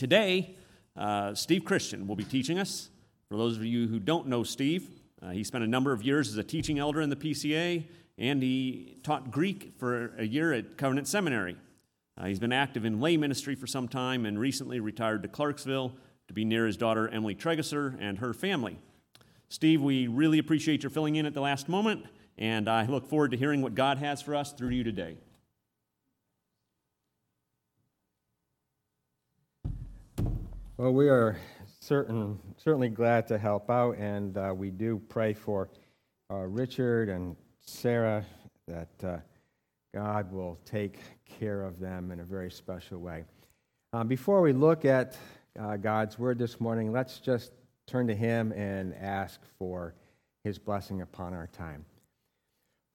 Today, uh, Steve Christian will be teaching us. For those of you who don't know Steve, uh, he spent a number of years as a teaching elder in the PCA, and he taught Greek for a year at Covenant Seminary. Uh, he's been active in lay ministry for some time and recently retired to Clarksville to be near his daughter Emily Tregesser and her family. Steve, we really appreciate your filling in at the last moment, and I look forward to hearing what God has for us through you today. Well, we are certain, certainly glad to help out, and uh, we do pray for uh, Richard and Sarah that uh, God will take care of them in a very special way. Um, before we look at uh, God's word this morning, let's just turn to Him and ask for His blessing upon our time.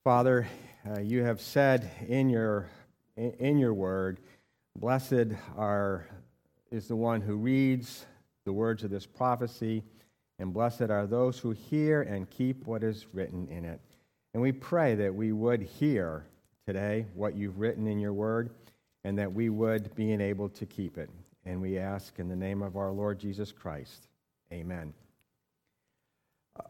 Father, uh, you have said in your, in your word, Blessed are, is the one who reads the words of this prophecy, and blessed are those who hear and keep what is written in it. And we pray that we would hear today what you've written in your word, and that we would be enabled to keep it. And we ask in the name of our Lord Jesus Christ. Amen.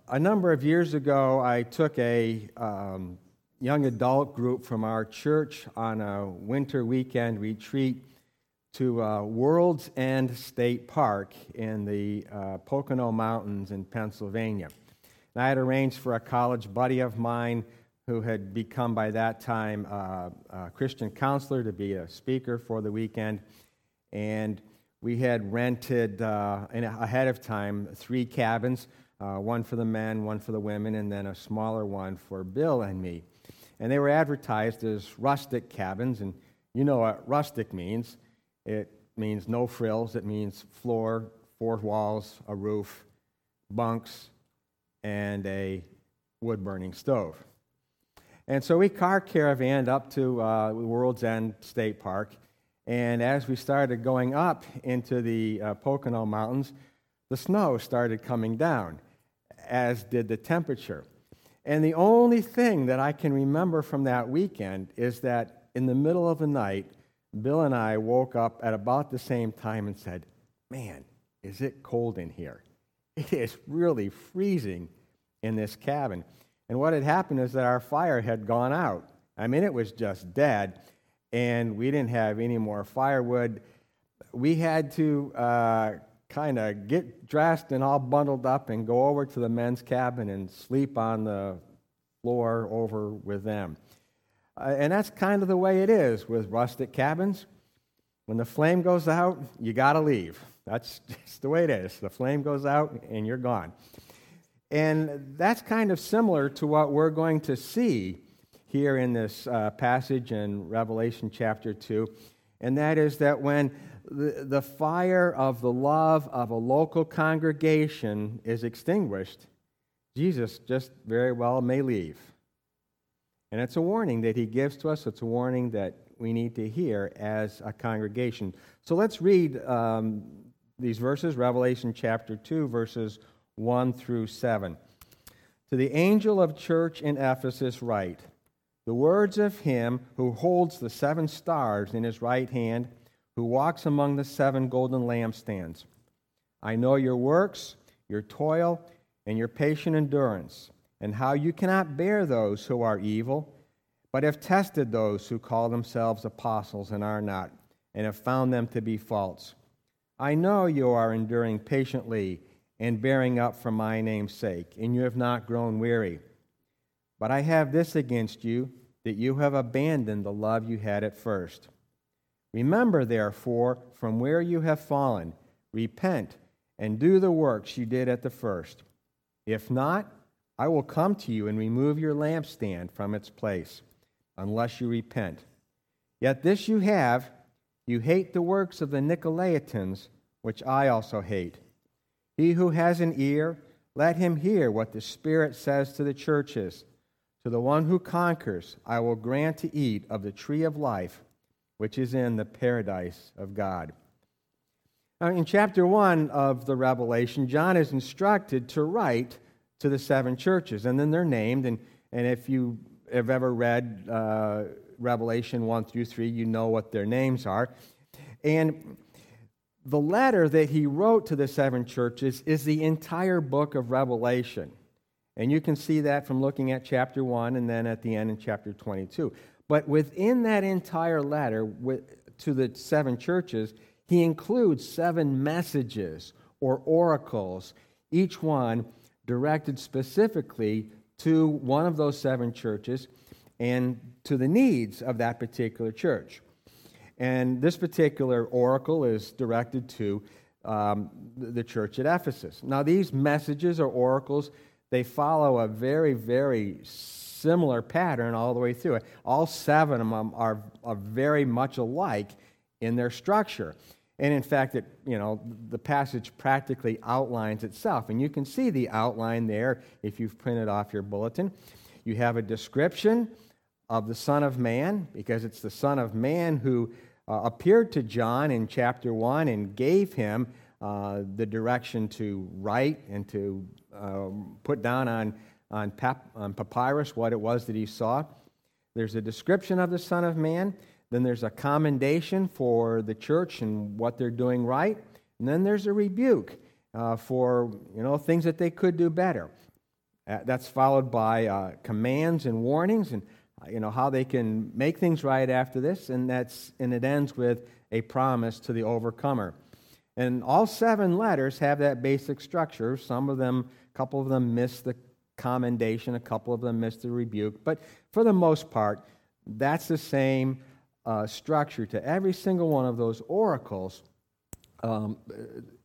A number of years ago, I took a um, young adult group from our church on a winter weekend retreat to uh, World's End State Park in the uh, Pocono Mountains in Pennsylvania. And I had arranged for a college buddy of mine who had become by that time uh, a Christian counselor to be a speaker for the weekend. And we had rented uh, ahead of time three cabins uh, one for the men, one for the women, and then a smaller one for Bill and me. And they were advertised as rustic cabins, and you know what rustic means. It means no frills, it means floor, four walls, a roof, bunks, and a wood burning stove. And so we car caravaned up to uh, World's End State Park, and as we started going up into the uh, Pocono Mountains, the snow started coming down, as did the temperature. And the only thing that I can remember from that weekend is that in the middle of the night, Bill and I woke up at about the same time and said, Man, is it cold in here? It is really freezing in this cabin. And what had happened is that our fire had gone out. I mean, it was just dead and we didn't have any more firewood. We had to uh, kind of get dressed and all bundled up and go over to the men's cabin and sleep on the floor over with them. Uh, and that's kind of the way it is with rustic cabins. When the flame goes out, you got to leave. That's just the way it is. The flame goes out and you're gone. And that's kind of similar to what we're going to see here in this uh, passage in Revelation chapter 2, and that is that when the, the fire of the love of a local congregation is extinguished, Jesus just very well may leave. And it's a warning that he gives to us, it's a warning that we need to hear as a congregation. So let's read um, these verses, Revelation chapter 2, verses 1 through 7. To the angel of church in Ephesus, write, the words of him who holds the seven stars in his right hand, who walks among the seven golden lampstands. I know your works, your toil, and your patient endurance, and how you cannot bear those who are evil, but have tested those who call themselves apostles and are not, and have found them to be false. I know you are enduring patiently and bearing up for my name's sake, and you have not grown weary. But I have this against you, that you have abandoned the love you had at first. Remember, therefore, from where you have fallen, repent and do the works you did at the first. If not, I will come to you and remove your lampstand from its place, unless you repent. Yet this you have you hate the works of the Nicolaitans, which I also hate. He who has an ear, let him hear what the Spirit says to the churches. To the one who conquers, I will grant to eat of the tree of life, which is in the paradise of God. Now, in chapter 1 of the Revelation, John is instructed to write to the seven churches, and then they're named. And, and if you have ever read uh, Revelation 1 through 3, you know what their names are. And the letter that he wrote to the seven churches is the entire book of Revelation. And you can see that from looking at chapter 1 and then at the end in chapter 22. But within that entire letter to the seven churches, he includes seven messages or oracles, each one directed specifically to one of those seven churches and to the needs of that particular church. And this particular oracle is directed to um, the church at Ephesus. Now, these messages or oracles, they follow a very, very similar pattern all the way through it. All seven of them are, are very much alike in their structure. And in fact, it, you know, the passage practically outlines itself. And you can see the outline there if you've printed off your bulletin. You have a description of the Son of Man, because it's the Son of Man who uh, appeared to John in chapter 1 and gave him uh, the direction to write and to um, put down on, on, pap- on papyrus what it was that he saw. There's a description of the Son of Man. Then there's a commendation for the church and what they're doing right. And then there's a rebuke uh, for you know things that they could do better. Uh, that's followed by uh, commands and warnings and uh, you know how they can make things right after this. And that's and it ends with a promise to the overcomer. And all seven letters have that basic structure. Some of them, a couple of them miss the commendation, a couple of them miss the rebuke. But for the most part, that's the same uh, structure to every single one of those oracles um,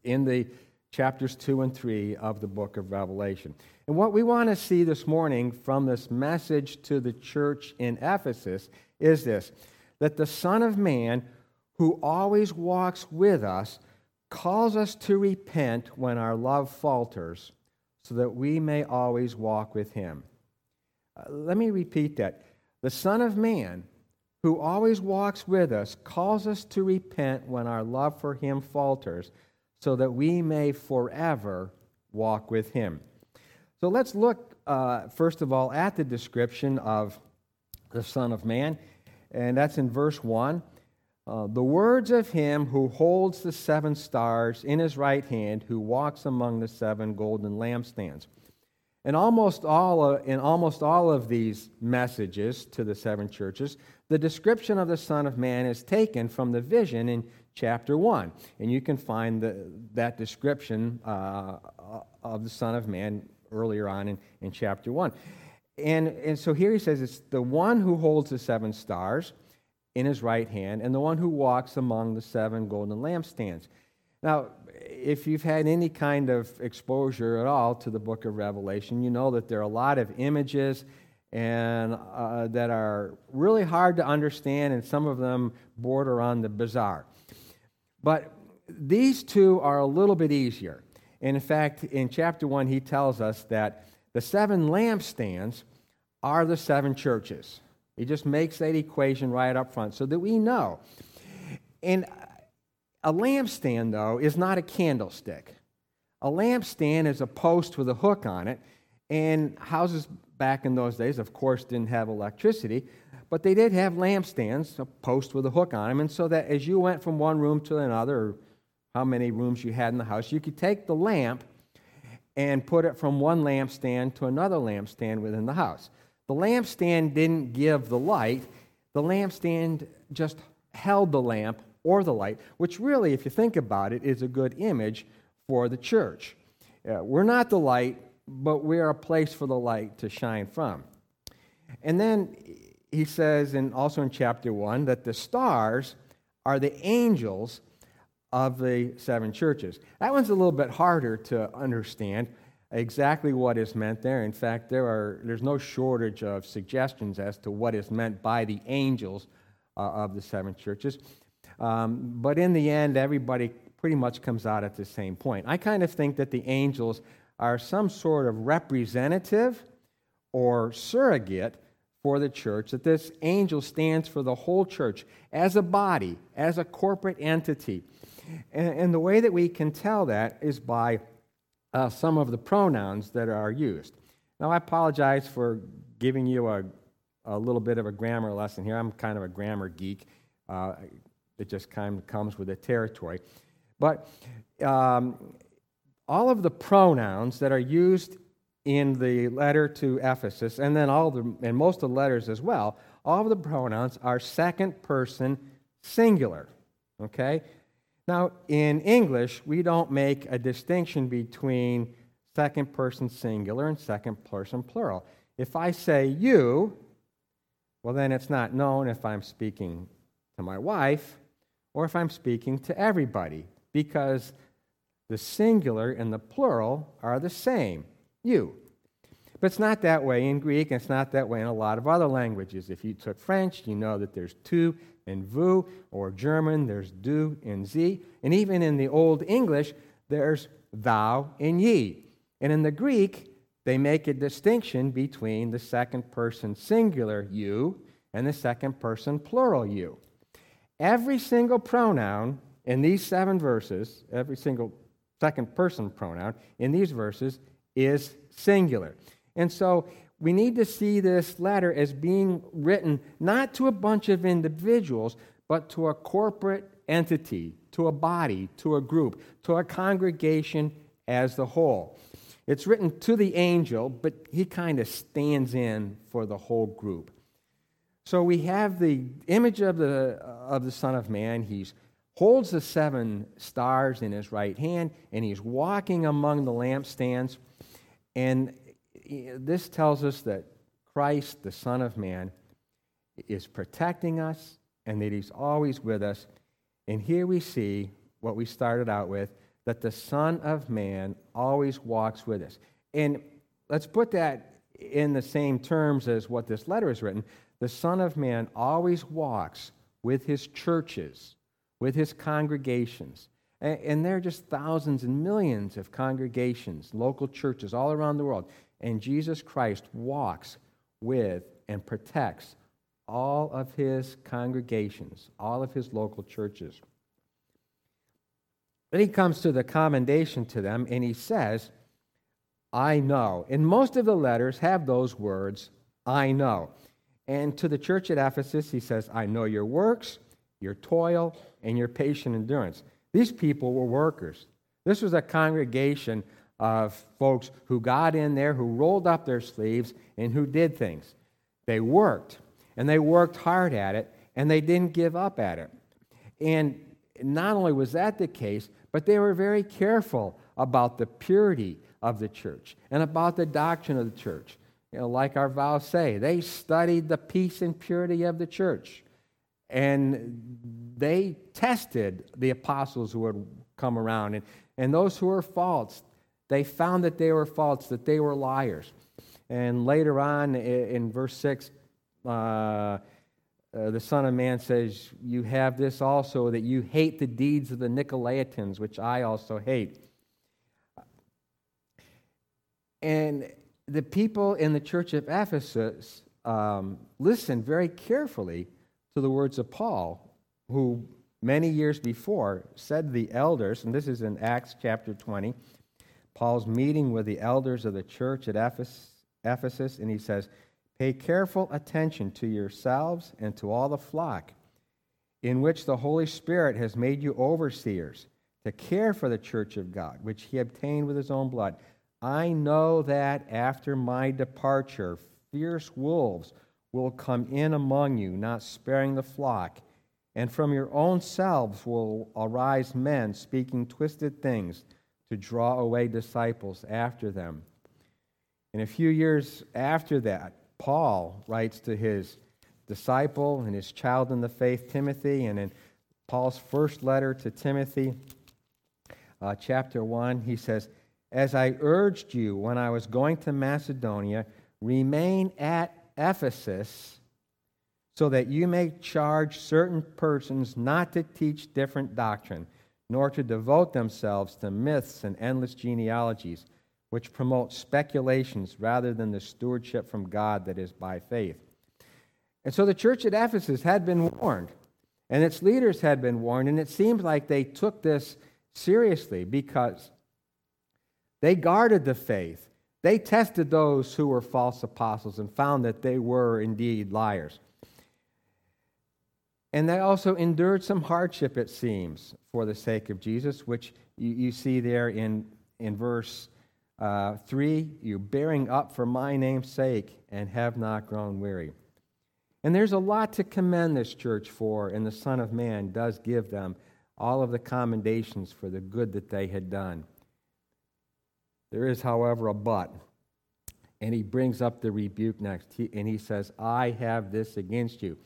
in the chapters 2 and 3 of the book of Revelation. And what we want to see this morning from this message to the church in Ephesus is this that the Son of Man, who always walks with us, calls us to repent when our love falters, so that we may always walk with him. Uh, let me repeat that. The Son of Man, who always walks with us, calls us to repent when our love for him falters, so that we may forever walk with him. So let's look, uh, first of all, at the description of the Son of Man, and that's in verse 1. Uh, the words of him who holds the seven stars in his right hand, who walks among the seven golden lampstands. In almost all of, in almost all of these messages to the seven churches, the description of the Son of Man is taken from the vision in chapter 1. And you can find the, that description uh, of the Son of Man earlier on in, in chapter 1. And, and so here he says it's the one who holds the seven stars in his right hand and the one who walks among the seven golden lampstands. Now, if you've had any kind of exposure at all to the book of Revelation, you know that there are a lot of images and uh, that are really hard to understand, and some of them border on the bizarre. But these two are a little bit easier. And in fact, in chapter 1, he tells us that the seven lampstands are the seven churches. He just makes that equation right up front so that we know. And a lampstand, though, is not a candlestick. A lampstand is a post with a hook on it, and houses back in those days, of course, didn't have electricity, but they did have lampstands, a post with a hook on them, and so that as you went from one room to another, or how many rooms you had in the house, you could take the lamp and put it from one lampstand to another lampstand within the house. The lampstand didn't give the light, the lampstand just held the lamp or the light, which really, if you think about it, is a good image for the church. Uh, we're not the light, but we are a place for the light to shine from. And then he says, and also in chapter 1, that the stars are the angels of the seven churches. That one's a little bit harder to understand exactly what is meant there. In fact, there are, there's no shortage of suggestions as to what is meant by the angels uh, of the seven churches. Um, but in the end, everybody pretty much comes out at the same point. I kind of think that the angels are some sort of representative or surrogate for the church, that this angel stands for the whole church as a body, as a corporate entity. And, and the way that we can tell that is by uh, some of the pronouns that are used. Now, I apologize for giving you a, a little bit of a grammar lesson here. I'm kind of a grammar geek. Uh, it just kind of comes with the territory. But um, all of the pronouns that are used in the letter to Ephesus, and then all the and most of the letters as well, all of the pronouns are second person singular. Okay? Now, in English, we don't make a distinction between second person singular and second person plural. If I say you, well, then it's not known if I'm speaking to my wife or if I'm speaking to everybody because the singular and the plural are the same you. But it's not that way in Greek, and it's not that way in a lot of other languages. If you took French, you know that there's tu and vous, or German, there's du and sie. And even in the Old English, there's thou and ye. And in the Greek, they make a distinction between the second person singular you and the second person plural you. Every single pronoun in these seven verses, every single second person pronoun in these verses is singular. And so we need to see this letter as being written not to a bunch of individuals, but to a corporate entity, to a body, to a group, to a congregation as the whole. It's written to the angel, but he kind of stands in for the whole group. So we have the image of the, of the Son of Man. He holds the seven stars in his right hand, and he's walking among the lampstands. And this tells us that Christ, the Son of Man, is protecting us and that He's always with us. And here we see what we started out with that the Son of Man always walks with us. And let's put that in the same terms as what this letter is written. The Son of Man always walks with His churches, with His congregations. And there are just thousands and millions of congregations, local churches all around the world. And Jesus Christ walks with and protects all of his congregations, all of his local churches. Then he comes to the commendation to them and he says, I know. And most of the letters have those words, I know. And to the church at Ephesus, he says, I know your works, your toil, and your patient endurance. These people were workers. This was a congregation of folks who got in there, who rolled up their sleeves, and who did things. They worked, and they worked hard at it, and they didn't give up at it. And not only was that the case, but they were very careful about the purity of the church and about the doctrine of the church. You know, like our vows say, they studied the peace and purity of the church. And they tested the apostles who had come around. And, and those who were false, they found that they were false, that they were liars. And later on in verse 6, uh, uh, the Son of Man says, You have this also, that you hate the deeds of the Nicolaitans, which I also hate. And the people in the church of Ephesus um, listened very carefully to the words of Paul, who many years before said the elders, and this is in Acts chapter 20, Paul's meeting with the elders of the church at Ephesus, and he says, Pay careful attention to yourselves and to all the flock in which the Holy Spirit has made you overseers to care for the church of God, which he obtained with his own blood. I know that after my departure, fierce wolves will come in among you, not sparing the flock. And from your own selves will arise men speaking twisted things to draw away disciples after them. And a few years after that, Paul writes to his disciple and his child in the faith, Timothy, and in Paul's first letter to Timothy, uh, chapter 1, he says, As I urged you when I was going to Macedonia, remain at Ephesus so that you may charge certain persons not to teach different doctrine nor to devote themselves to myths and endless genealogies, which promote speculations rather than the stewardship from God that is by faith. And so the church at Ephesus had been warned, and its leaders had been warned, and it seems like they took this seriously because they guarded the faith. They tested those who were false apostles and found that they were indeed liars. And they also endured some hardship, it seems, for the sake of Jesus, which you, you see there in, in verse uh, 3 you bearing up for my name's sake and have not grown weary. And there's a lot to commend this church for, and the Son of Man does give them all of the commendations for the good that they had done. There is, however, a but. And he brings up the rebuke next, he, and he says, I have this against you.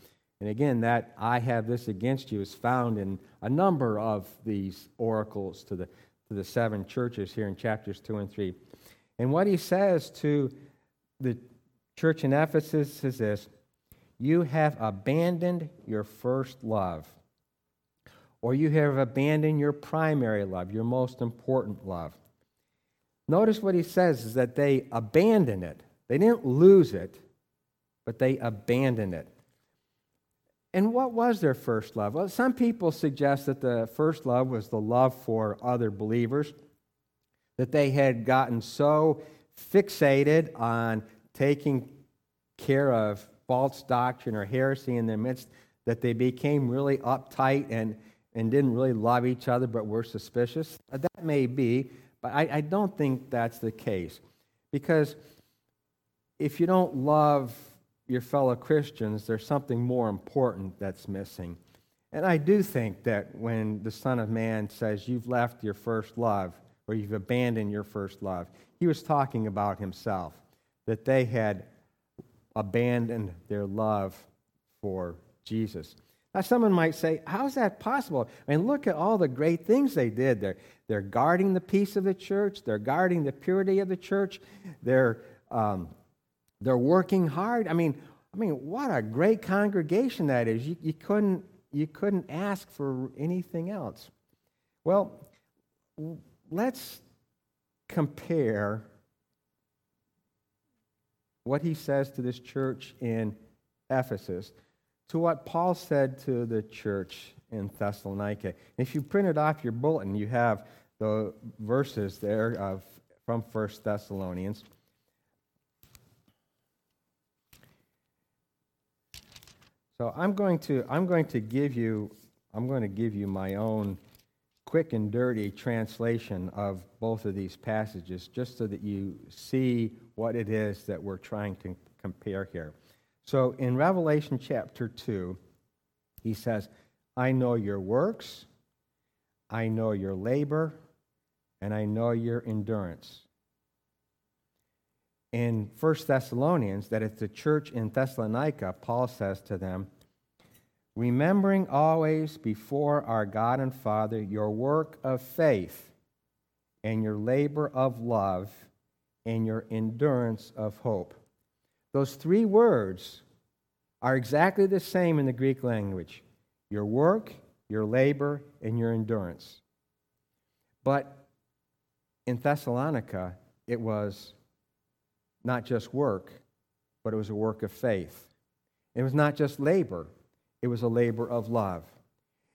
And again, that I have this against you is found in a number of these oracles to the, to the seven churches here in chapters 2 and 3. And what he says to the church in Ephesus is this You have abandoned your first love, or you have abandoned your primary love, your most important love. Notice what he says is that they abandoned it. They didn't lose it, but they abandoned it. And what was their first love? Well, some people suggest that the first love was the love for other believers, that they had gotten so fixated on taking care of false doctrine or heresy in their midst that they became really uptight and, and didn't really love each other but were suspicious. That may be, but I, I don't think that's the case. Because if you don't love your fellow Christians, there's something more important that's missing. And I do think that when the Son of Man says, You've left your first love, or you've abandoned your first love, he was talking about himself, that they had abandoned their love for Jesus. Now, someone might say, How's that possible? I mean, look at all the great things they did. They're, they're guarding the peace of the church, they're guarding the purity of the church, they're, um, they're working hard. I mean, I mean, what a great congregation that is. You, you, couldn't, you couldn't ask for anything else. Well, let's compare what he says to this church in Ephesus to what Paul said to the church in Thessalonica. If you printed off your bulletin, you have the verses there of, from 1 Thessalonians. So I'm going to I'm going to give you I'm going to give you my own quick and dirty translation of both of these passages just so that you see what it is that we're trying to compare here. So in Revelation chapter 2, he says, I know your works, I know your labor, and I know your endurance. In 1 Thessalonians, that it's the church in Thessalonica, Paul says to them, Remembering always before our God and Father your work of faith and your labor of love and your endurance of hope those three words are exactly the same in the Greek language your work, your labor, and your endurance. But in Thessalonica, it was not just work, but it was a work of faith. It was not just labor, it was a labor of love.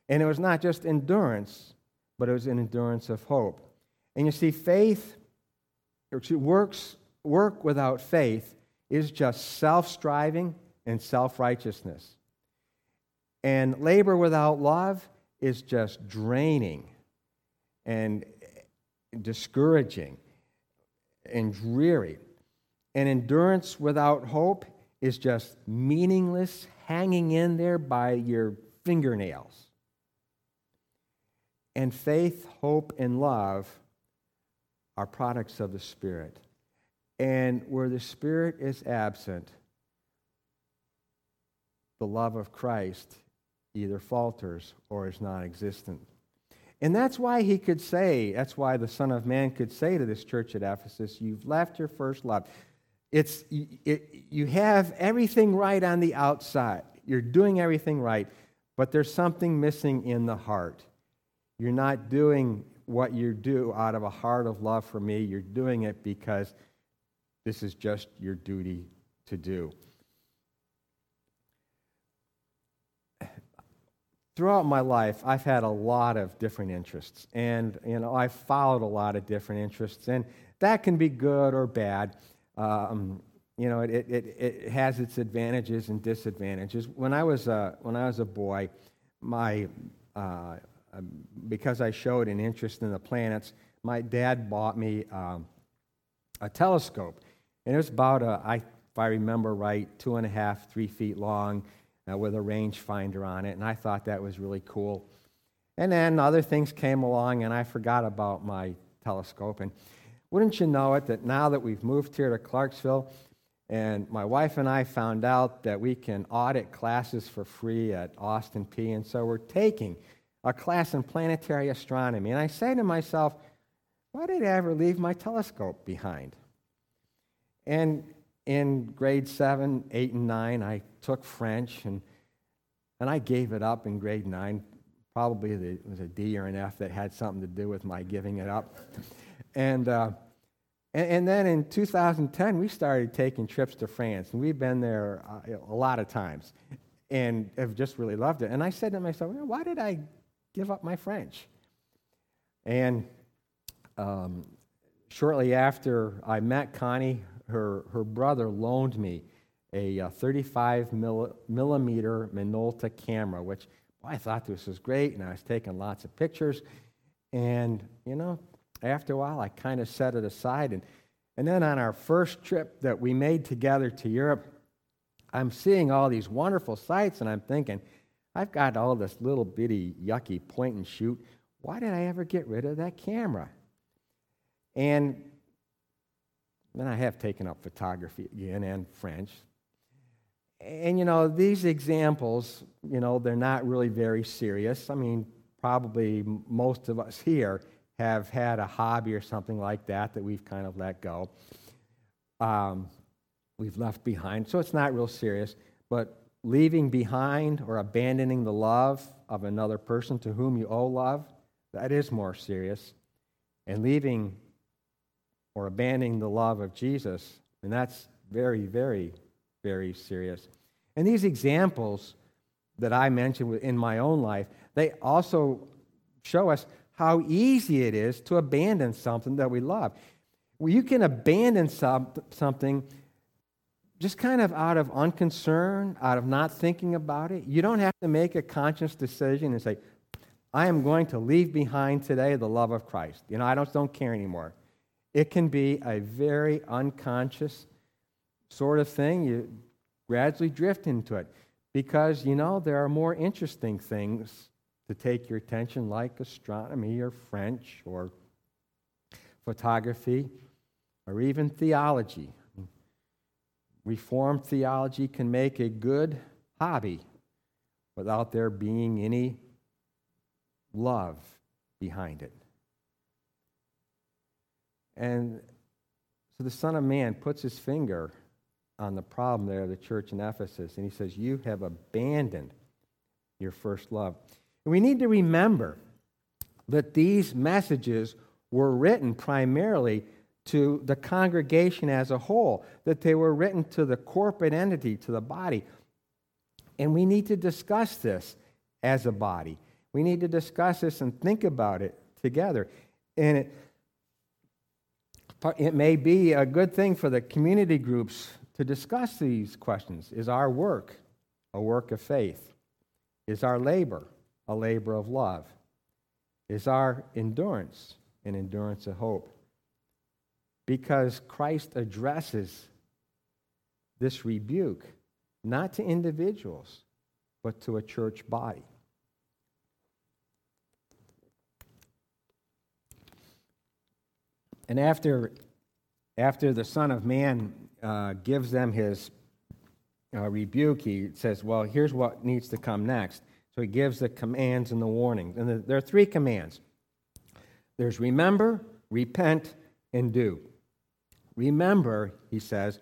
And it was not just endurance, but it was an endurance of hope. And you see, faith, works, work without faith is just self striving and self righteousness. And labor without love is just draining and discouraging and dreary. And endurance without hope is just meaningless, hanging in there by your fingernails. And faith, hope, and love are products of the Spirit. And where the Spirit is absent, the love of Christ either falters or is non existent. And that's why he could say, that's why the Son of Man could say to this church at Ephesus, You've left your first love. It's, it, you have everything right on the outside, you're doing everything right, but there's something missing in the heart. You're not doing what you do out of a heart of love for me, you're doing it because this is just your duty to do. Throughout my life, I've had a lot of different interests, and you know I've followed a lot of different interests, and that can be good or bad. Um, you know, it, it, it has its advantages and disadvantages. When I was a, when I was a boy, my, uh, um, because I showed an interest in the planets, my dad bought me um, a telescope. And it was about, if I remember right, two and a half, three feet long uh, with a rangefinder on it. And I thought that was really cool. And then other things came along, and I forgot about my telescope. And wouldn't you know it, that now that we've moved here to Clarksville, and my wife and I found out that we can audit classes for free at Austin Peay And so we're taking a class in planetary astronomy. And I say to myself, why did I ever leave my telescope behind? And in grade seven, eight, and nine, I took French and, and I gave it up in grade nine. Probably the, it was a D or an F that had something to do with my giving it up. and, uh, and, and, then in 2010, we started taking trips to France, and we've been there uh, a lot of times and have just really loved it. And I said to myself, why did I give up my French? And um, shortly after I met Connie, her, her brother loaned me a, uh, 35 millimeter Minolta camera, which boy, I thought this was great, and I was taking lots of pictures. And, you know, after a while, I kind of set it aside. And, and then on our first trip that we made together to Europe, I'm seeing all these wonderful sights, and I'm thinking, I've got all this little bitty, yucky point and shoot. Why did I ever get rid of that camera? And then I have taken up photography again and French. And you know, these examples, you know, they're not really very serious. I mean, probably most of us here have had a hobby or something like that that we've kind of let go. Um, we've left behind. So it's not real serious. But leaving behind or abandoning the love of another person to whom you owe love, that is more serious. And leaving or abandoning the love of Jesus. And that's very, very, very serious. And these examples that I mentioned in my own life, they also show us how easy it is to abandon something that we love. Well, you can abandon some, something just kind of out of unconcern, out of not thinking about it. You don't have to make a conscious decision and say, I am going to leave behind today the love of Christ. You know, I don't, don't care anymore. It can be a very unconscious sort of thing. You gradually drift into it because, you know, there are more interesting things to take your attention, like astronomy or French or photography or even theology. Reformed theology can make a good hobby without there being any love behind it. And so the Son of Man puts his finger on the problem there the church in Ephesus, and he says, You have abandoned your first love. And we need to remember that these messages were written primarily to the congregation as a whole, that they were written to the corporate entity, to the body. And we need to discuss this as a body. We need to discuss this and think about it together. And it, it may be a good thing for the community groups to discuss these questions. Is our work a work of faith? Is our labor a labor of love? Is our endurance an endurance of hope? Because Christ addresses this rebuke not to individuals, but to a church body. And after, after the Son of Man uh, gives them his uh, rebuke, he says, Well, here's what needs to come next. So he gives the commands and the warnings. And the, there are three commands there's remember, repent, and do. Remember, he says,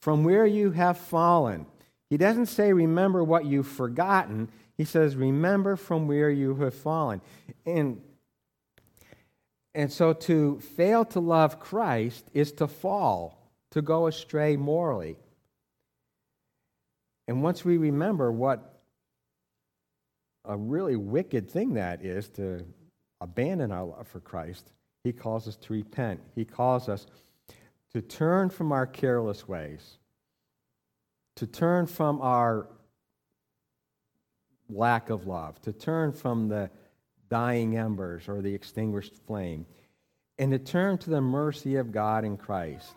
from where you have fallen. He doesn't say remember what you've forgotten. He says remember from where you have fallen. And and so to fail to love Christ is to fall, to go astray morally. And once we remember what a really wicked thing that is to abandon our love for Christ, he calls us to repent. He calls us to turn from our careless ways, to turn from our lack of love, to turn from the dying embers or the extinguished flame, and to turn to the mercy of God in Christ.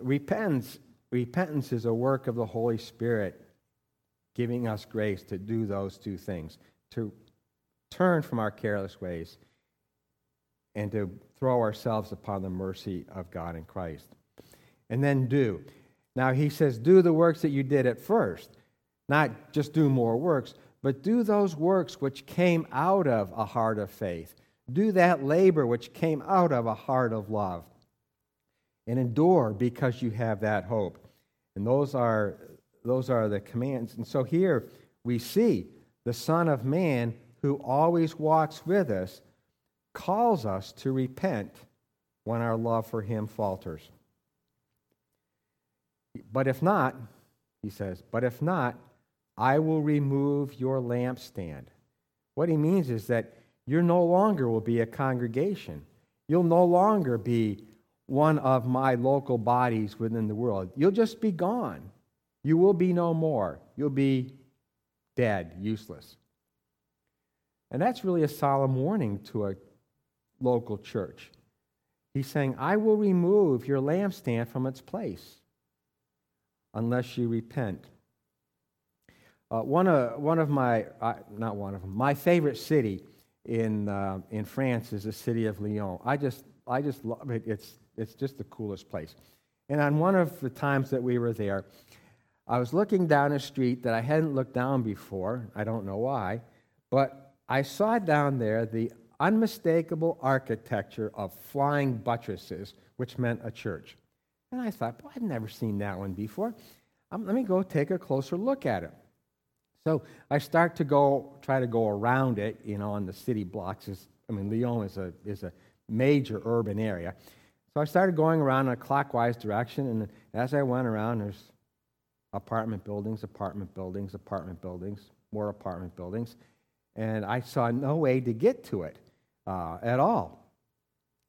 Repentance, repentance is a work of the Holy Spirit giving us grace to do those two things to turn from our careless ways and to throw ourselves upon the mercy of God in Christ. And then do. Now, he says, do the works that you did at first, not just do more works, but do those works which came out of a heart of faith. Do that labor which came out of a heart of love. And endure because you have that hope. And those are, those are the commands. And so here we see the Son of Man who always walks with us calls us to repent when our love for him falters. But if not, he says, but if not, I will remove your lampstand. What he means is that you no longer will be a congregation. You'll no longer be one of my local bodies within the world. You'll just be gone. You will be no more. You'll be dead, useless. And that's really a solemn warning to a local church. He's saying, I will remove your lampstand from its place unless you repent. Uh, one, of, one of my, uh, not one of them, my favorite city in, uh, in France is the city of Lyon. I just, I just love it. It's, it's just the coolest place. And on one of the times that we were there, I was looking down a street that I hadn't looked down before. I don't know why. But I saw down there the unmistakable architecture of flying buttresses, which meant a church. And I thought, boy, I've never seen that one before. Um, let me go take a closer look at it. So I start to go, try to go around it, you know, on the city blocks. Is, I mean, Lyon is a, is a major urban area. So I started going around in a clockwise direction, and as I went around, there's apartment buildings, apartment buildings, apartment buildings, more apartment buildings, and I saw no way to get to it uh, at all.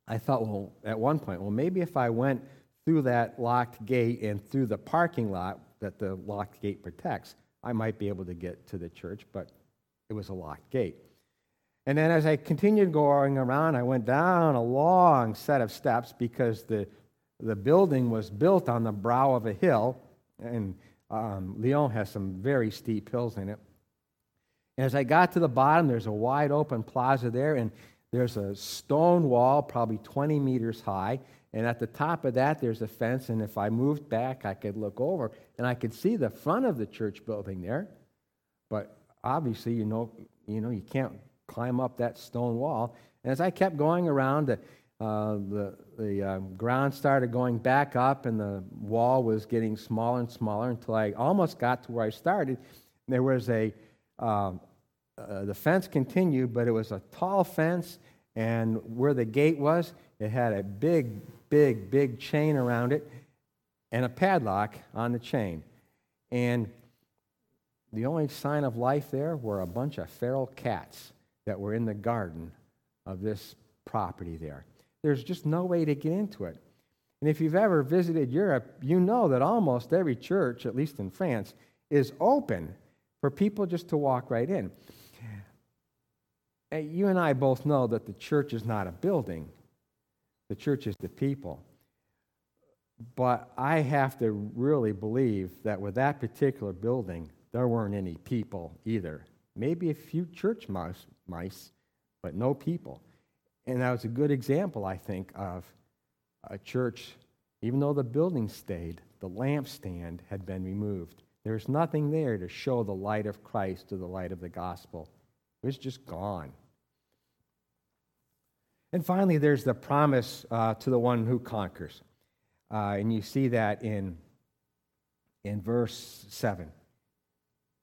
I thought, well, at one point, well, maybe if I went through that locked gate and through the parking lot that the locked gate protects, I might be able to get to the church, but it was a locked gate. And then as I continued going around, I went down a long set of steps because the, the building was built on the brow of a hill, and um, Lyon has some very steep hills in it. And as I got to the bottom, there's a wide open plaza there, and there's a stone wall, probably 20 meters high, and at the top of that, there's a fence. And if I moved back, I could look over and I could see the front of the church building there. But obviously, you know, you know, you can't climb up that stone wall. And as I kept going around, the, uh, the, the uh, ground started going back up, and the wall was getting smaller and smaller until I almost got to where I started. There was a uh, uh, the fence continued, but it was a tall fence, and where the gate was, it had a big big, big chain around it and a padlock on the chain. And the only sign of life there were a bunch of feral cats that were in the garden of this property there. There's just no way to get into it. And if you've ever visited Europe, you know that almost every church, at least in France, is open for people just to walk right in. Eh, you and I both know that the church is not a building, the church is the people. But I have to really believe that with that particular building, there weren't any people either. Maybe a few church mice, mice but no people. And that was a good example, I think, of a church, even though the building stayed, the lampstand had been removed. There's nothing there to show the light of Christ or the light of the gospel. It was just gone. And finally, there's the promise uh, to the one who conquers. Uh, and you see that in, in verse 7.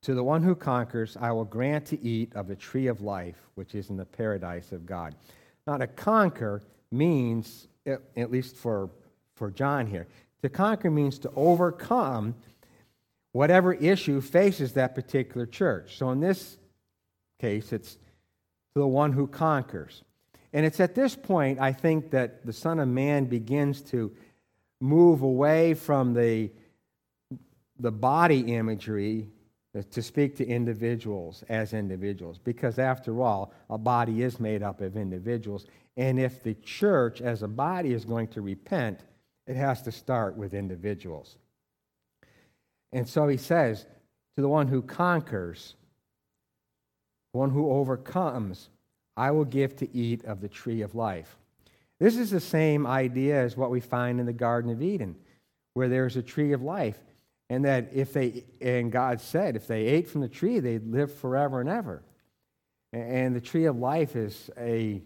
To the one who conquers, I will grant to eat of the tree of life, which is in the paradise of God. Now, to conquer means, at least for, for John here, to conquer means to overcome whatever issue faces that particular church. So in this case, it's to the one who conquers. And it's at this point, I think, that the Son of Man begins to move away from the the body imagery to speak to individuals as individuals, because after all, a body is made up of individuals. And if the church as a body is going to repent, it has to start with individuals. And so he says, to the one who conquers, one who overcomes, I will give to eat of the tree of life. This is the same idea as what we find in the Garden of Eden, where there's a tree of life. And that if they, and God said, if they ate from the tree, they'd live forever and ever. And the tree of life is a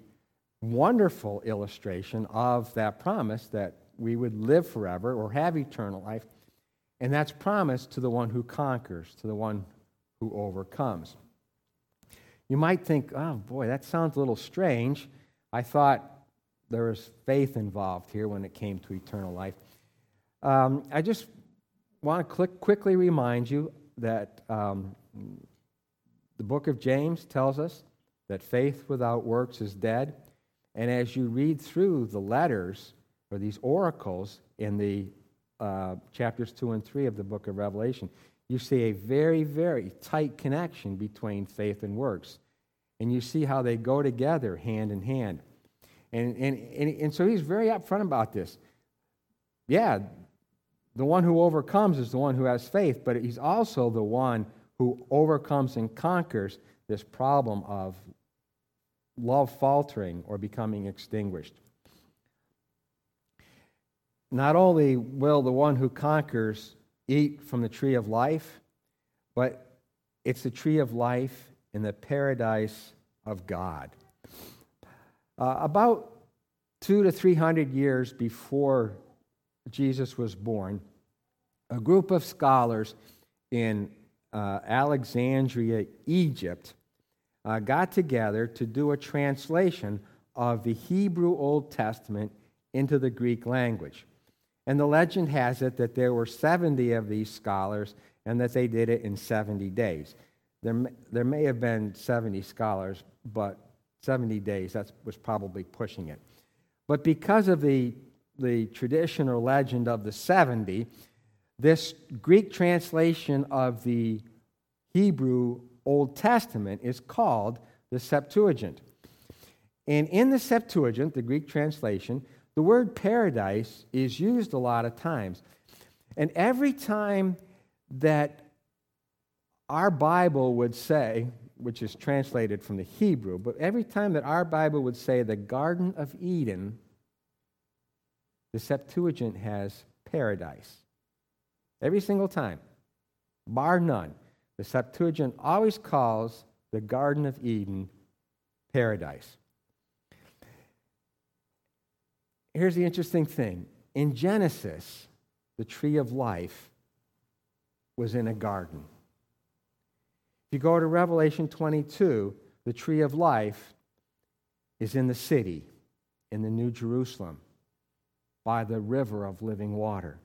wonderful illustration of that promise that we would live forever or have eternal life. And that's promised to the one who conquers, to the one who overcomes. You might think, oh boy, that sounds a little strange. I thought there was faith involved here when it came to eternal life. Um, I just want to click, quickly remind you that um, the book of James tells us that faith without works is dead. And as you read through the letters or these oracles in the uh, chapters 2 and 3 of the book of Revelation, you see a very, very tight connection between faith and works. And you see how they go together hand in hand. And, and, and, and so he's very upfront about this. Yeah, the one who overcomes is the one who has faith, but he's also the one who overcomes and conquers this problem of love faltering or becoming extinguished. Not only will the one who conquers eat from the tree of life, but it's the tree of life in the paradise of God. Uh, about two to three hundred years before Jesus was born, a group of scholars in uh, Alexandria, Egypt, uh, got together to do a translation of the Hebrew Old Testament into the Greek language. And the legend has it that there were 70 of these scholars and that they did it in 70 days. There, may, there may have been 70 scholars, but 70 days, that was probably pushing it. But because of the, the tradition or legend of the 70, this Greek translation of the Hebrew Old Testament is called the Septuagint. And in the Septuagint, the Greek translation, the word paradise is used a lot of times. And every time that our Bible would say, which is translated from the Hebrew, but every time that our Bible would say the Garden of Eden, the Septuagint has paradise. Every single time, bar none. The Septuagint always calls the Garden of Eden paradise. Here's the interesting thing in Genesis, the tree of life was in a garden. If you go to Revelation 22, the tree of life is in the city, in the New Jerusalem, by the river of living water.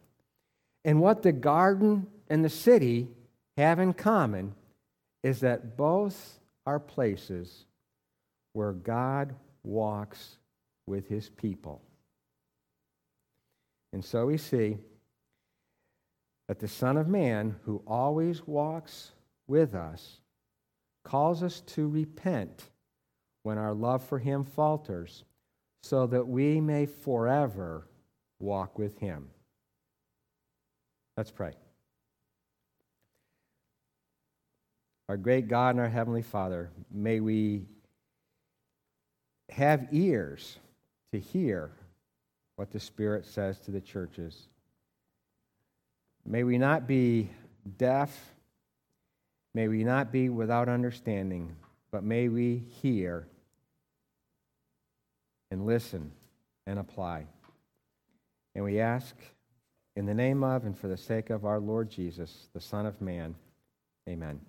And what the garden and the city have in common is that both are places where God walks with his people. And so we see that the Son of Man, who always walks with us, calls us to repent when our love for him falters, so that we may forever walk with him. Let's pray. Our great God and our Heavenly Father, may we have ears to hear what the Spirit says to the churches. May we not be deaf. May we not be without understanding, but may we hear and listen and apply. And we ask in the name of and for the sake of our Lord Jesus, the Son of Man, amen.